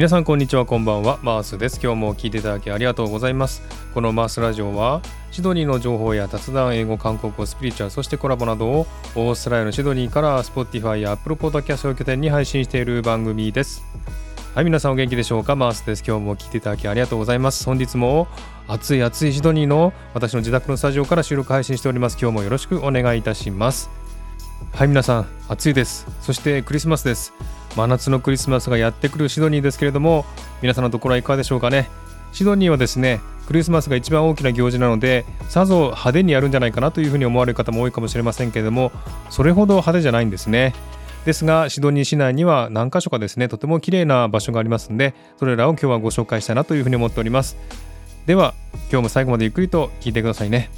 皆さんこんにちはこんばんは。マースです。今日も聞いていただきありがとうございます。このマースラジオはシドニーの情報や雑談英語韓国語スピリチュアルそしてコラボなどをオーストラリアのシドニーから Spotify や Apple Podcast を拠点に配信している番組です。はい皆さんお元気でしょうか？マースです。今日も聞いていただきありがとうございます。本日も暑い暑いシドニーの私の自宅のスタジオから収録配信しております。今日もよろしくお願いいたします。はい皆さん暑いです。そしてクリスマスです。真夏のクリスマスがやってくるシドニーですけれども皆さんのところはいかがでしょうかね。シドニーはですねクリスマスが一番大きな行事なのでさぞ派手にやるんじゃないかなというふうに思われる方も多いかもしれませんけれどもそれほど派手じゃないんですね。ですがシドニー市内には何か所かですねとても綺麗な場所がありますのでそれらを今日はご紹介したいなというふうに思っております。では今日も最後までゆっくりと聞いてくださいね。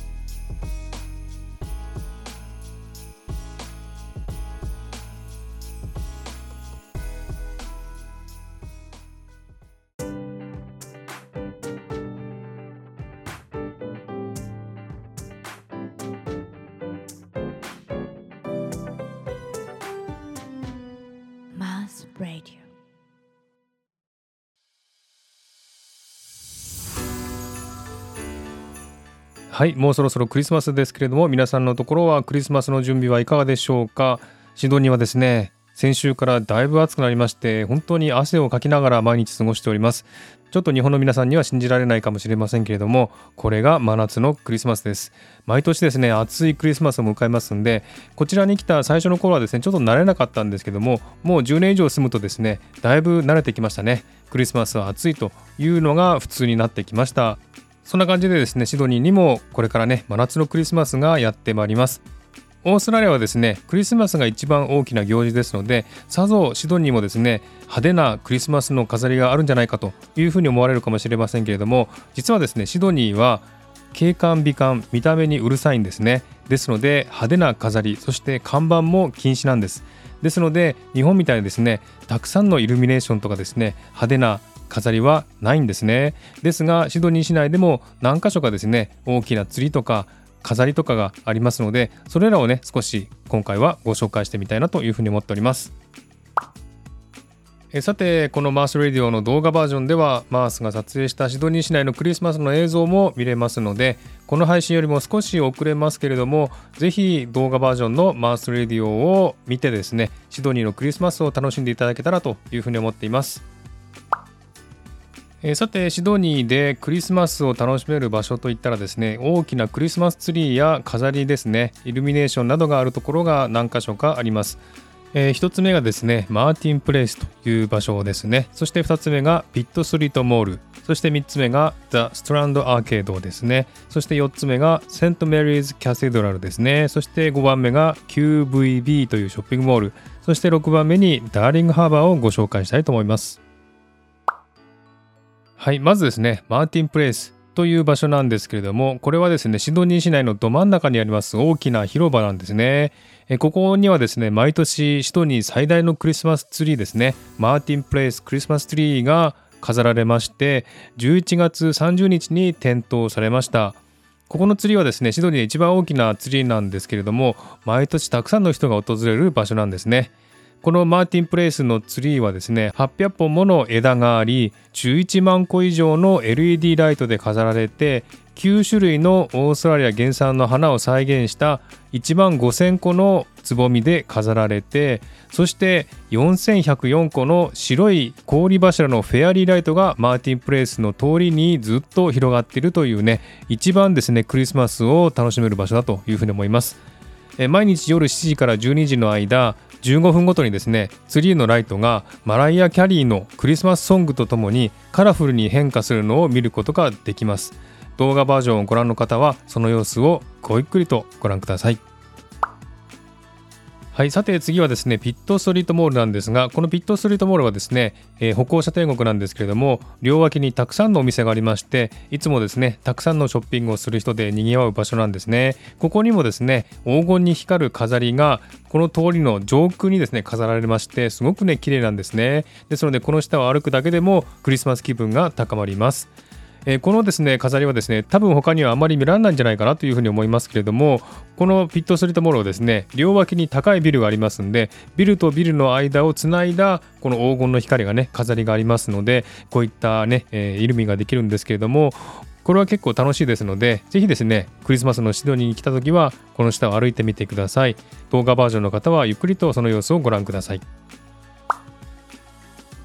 はいもうそろそろクリスマスですけれども皆さんのところはクリスマスの準備はいかがでしょうか？シドニーはですね先週からだいぶ暑くなりまして本当に汗をかきながら毎日過ごしております。ちょっと日本の皆さんには信じられないかもしれませんけれどもこれが真夏のクリスマスです。毎年ですね暑いクリスマスを迎えますんでこちらに来た最初の頃はですねちょっと慣れなかったんですけどももう10年以上住むとですねだいぶ慣れてきましたね。クリスマスは暑いというのが普通になってきました。そんな感じでですねシドニーにもこれからね真夏のクリスマスがやってまいります。オーストラリアはですねクリスマスが一番大きな行事ですのでさぞシドニーもですね派手なクリスマスの飾りがあるんじゃないかというふうに思われるかもしれませんけれども実はですねシドニーは景観美観見た目にうるさいんですね。ですので派手な飾りそして看板も禁止なんです。ですので日本みたいにですねたくさんのイルミネーションとかですね派手な飾りはないんですね。ですがシドニー市内でも何箇所かですね大きなツリーとか飾りとかがありますのでそれらをね少し今回はご紹介してみたいなというふうに思っております。えさてこのマースレディオの動画バージョンではマースが撮影したシドニー市内のクリスマスの映像も見れますのでこの配信よりも少し遅れますけれどもぜひ動画バージョンのマースレディオを見てですねシドニーのクリスマスを楽しんでいただけたらというふうに思っています。えー、さてシドニーでクリスマスを楽しめる場所といったらですね大きなクリスマスツリーや飾りですねイルミネーションなどがあるところが何箇所かあります、えー、1つ目がですねマーティンプレイスという場所ですね。そして2つ目がピットストリートモール。そして3つ目がザ・ストランドアーケードですね。そして4つ目がセントメリーズ・キャセドラルですね。そして5番目が QVB というショッピングモール。そして6番目にダーリングハーバーをご紹介したいと思います。はい、まずですね、マーティンプレイスという場所なんですけれども、これはですね、シドニー市内のど真ん中にあります大きな広場なんですね。えここにはですね、毎年シドニー最大のクリスマスツリーですね、マーティンプレイスクリスマスツリーが飾られまして、11月30日に点灯されました。ここのツリーはですね、シドニーで一番大きなツリーなんですけれども、毎年たくさんの人が訪れる場所なんですね。このマーティンプレイスのツリーはですね800本もの枝があり11万個以上の LED ライトで飾られて9種類のオーストラリア原産の花を再現した1万5000個のつぼみで飾られてそして4104個の白い氷柱のフェアリーライトがマーティンプレイスの通りにずっと広がっているというね一番ですねクリスマスを楽しめる場所だというふうに思います。毎日夜7時から12時の間15分ごとにですねツリーのライトがマライア・キャリーのクリスマスソングとともにカラフルに変化するのを見ることができます。動画バージョンをご覧の方はその様子をごゆっくりとご覧ください。はい、さて次はですね、ピットストリートモールなんですが、このピットストリートモールはですね、えー、歩行者天国なんですけれども、両脇にたくさんのお店がありまして、いつもですね、たくさんのショッピングをする人で賑わう場所なんですね。ここにもですね、黄金に光る飾りが、この通りの上空にですね、飾られまして、すごくね、綺麗なんですね。ですので、この下を歩くだけでもクリスマス気分が高まります。えー、このですね飾りはですね多分他にはあまり見られないんじゃないかなというふうに思いますけれどもこのピットスリートモールはですね両脇に高いビルがありますんでビルとビルの間をつないだこの黄金の光がね飾りがありますのでこういったね、えー、イルミができるんですけれどもこれは結構楽しいですので、ぜひですね、クリスマスのシドニーに来た時は、この下を歩いてみてください。動画バージョンの方はゆっくりとその様子をご覧ください。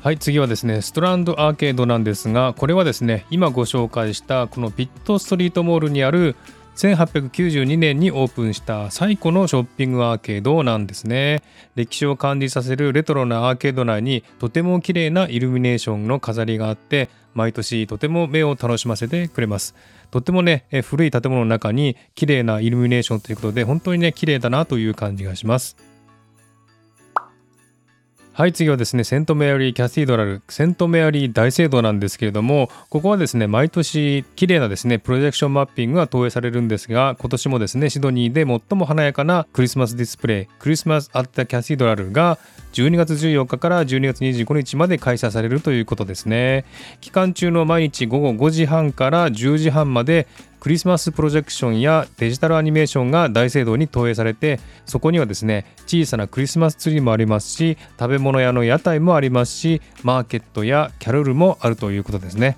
はい次はですねストランドアーケードなんですがこれはですね今ご紹介したこのピットストリートモールにある1892年にオープンした最古のショッピングアーケードなんですね。歴史を感じさせるレトロなアーケード内にとても綺麗なイルミネーションの飾りがあって毎年とても目を楽しませてくれます。とてもね古い建物の中に綺麗なイルミネーションということで本当にね綺麗だなという感じがします。はい次はですねセントメアリーキャシードラル。セントメアリー大聖堂なんですけれどもここはですね毎年綺麗なですねプロジェクションマッピングが投影されるんですが今年もですねシドニーで最も華やかなクリスマスディスプレイクリスマス・アッタ・キャシードラルが12月14日から12月25日まで開催されるということですね。期間中の毎日午後5時半から10時半までクリスマスプロジェクションやデジタルアニメーションが大聖堂に投影されてそこにはですね小さなクリスマスツリーもありますし食べ物屋の屋台もありますしマーケットやキャロルもあるということですね。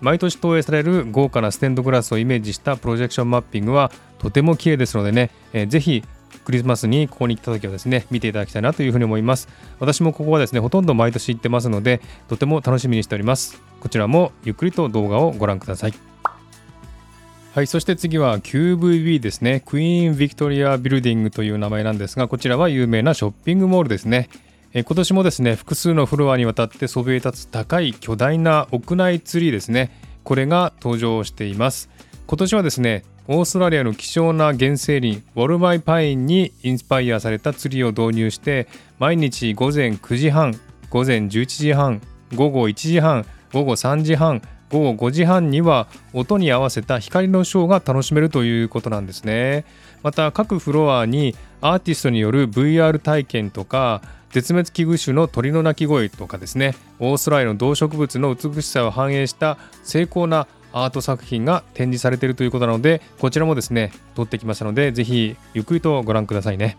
毎年投影される豪華なステンドグラスをイメージしたプロジェクションマッピングはとても綺麗ですのでね、えー、ぜひクリスマスにここに来た時はですね見ていただきたいなというふうに思います。私もここはですねほとんど毎年行ってますのでとても楽しみにしております。こちらもゆっくりと動画をご覧ください。はい、そして次は QVB ですね。クイーン・ビクトリア・ビルディングという名前なんですが、こちらは有名なショッピングモールですね。え今年もですね、複数のフロアにわたってそびえ立つ高い巨大な屋内ツリーですね。これが登場しています。今年はですね、オーストラリアの希少な原生林ウォルマイパインにインスパイアされたツリーを導入して毎日午前9時半午前11時半午後1時半午後3時半午後5時半には音に合わせた光のショーが楽しめるということなんですね。また各フロアにアーティストによる VR 体験とか絶滅危惧種の鳥の鳴き声とかですね。オーストラリアの動植物の美しさを反映した精巧なアート作品が展示されているということなのでこちらもですね撮ってきましたのでぜひゆっくりとご覧くださいね。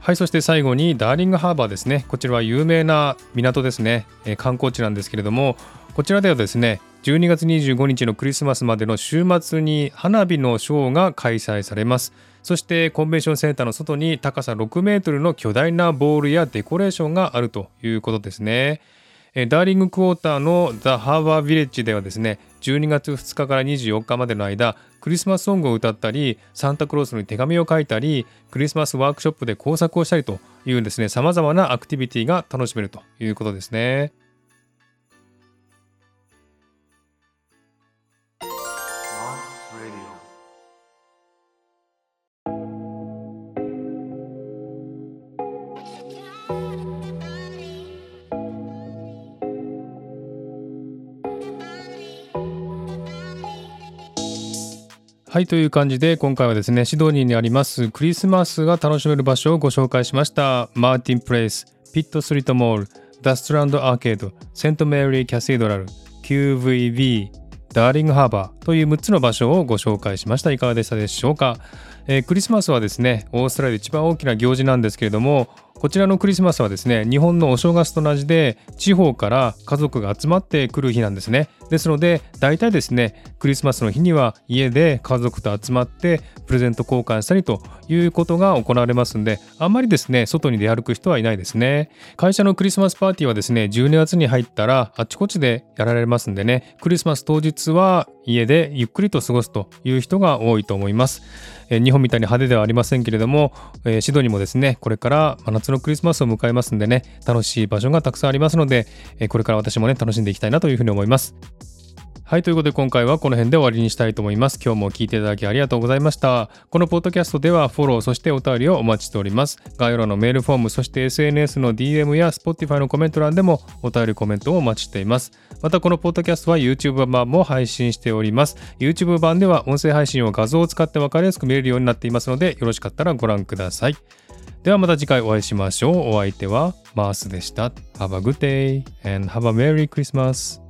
はいそして最後にダーリングハーバーですね。こちらは有名な港ですね、えー、観光地なんですけれどもこちらではですね12月25日のクリスマスまでの週末に花火のショーが開催されますそしてコンベンションセンターの外に高さ6メートルの巨大なボールやデコレーションがあるということですねダーリングクォーターのザ・ハーバービレッジではですね12月2日から24日までの間クリスマスソングを歌ったりサンタクロースに手紙を書いたりクリスマスワークショップで工作をしたりというですね様々なアクティビティが楽しめるということですね。はいという感じで今回はですねシドニーにありますクリスマスが楽しめる場所をご紹介しました。マーティンプレイスピットストリートモールダストランドアーケードセントメリーキャシードラル QVB ダーリングハーバーという6つの場所をご紹介しました。いかがでしたでしょうか、えー、クリスマスはですねオーストラリアで一番大きな行事なんですけれどもこちらのクリスマスはですね日本のお正月と同じで地方から家族が集まってくる日なんですね。ですので大体ですねクリスマスの日には家で家族と集まってプレゼント交換したりということが行われますんであんまりですね外に出歩く人はいないですね。会社のクリスマスパーティーはですね12月に入ったらあちこちでやられますんでねクリスマス当日は家でゆっくりと過ごすという人が多いと思います。日本みたいに派手ではありませんけれども、シドニーもですねこれから真夏のクリスマスを迎えますんでね楽しい場所がたくさんありますので、これから私もね楽しんでいきたいなというふうに思います。はい、ということで今回はこの辺で終わりにしたいと思います。今日も聞いていただきありがとうございました。このポッドキャストではフォロー、そしてお便りをお待ちしております。概要欄のメールフォーム、そして SNS の DM や Spotify のコメント欄でもお便りコメントをお待ちしています。またこのポッドキャストは YouTube 版も配信しております。YouTube 版では音声配信を画像を使って分かりやすく見れるようになっていますので、よろしかったらご覧ください。ではまた次回お会いしましょう。お相手はマースでした。Have a good day and have a Merry Christmas!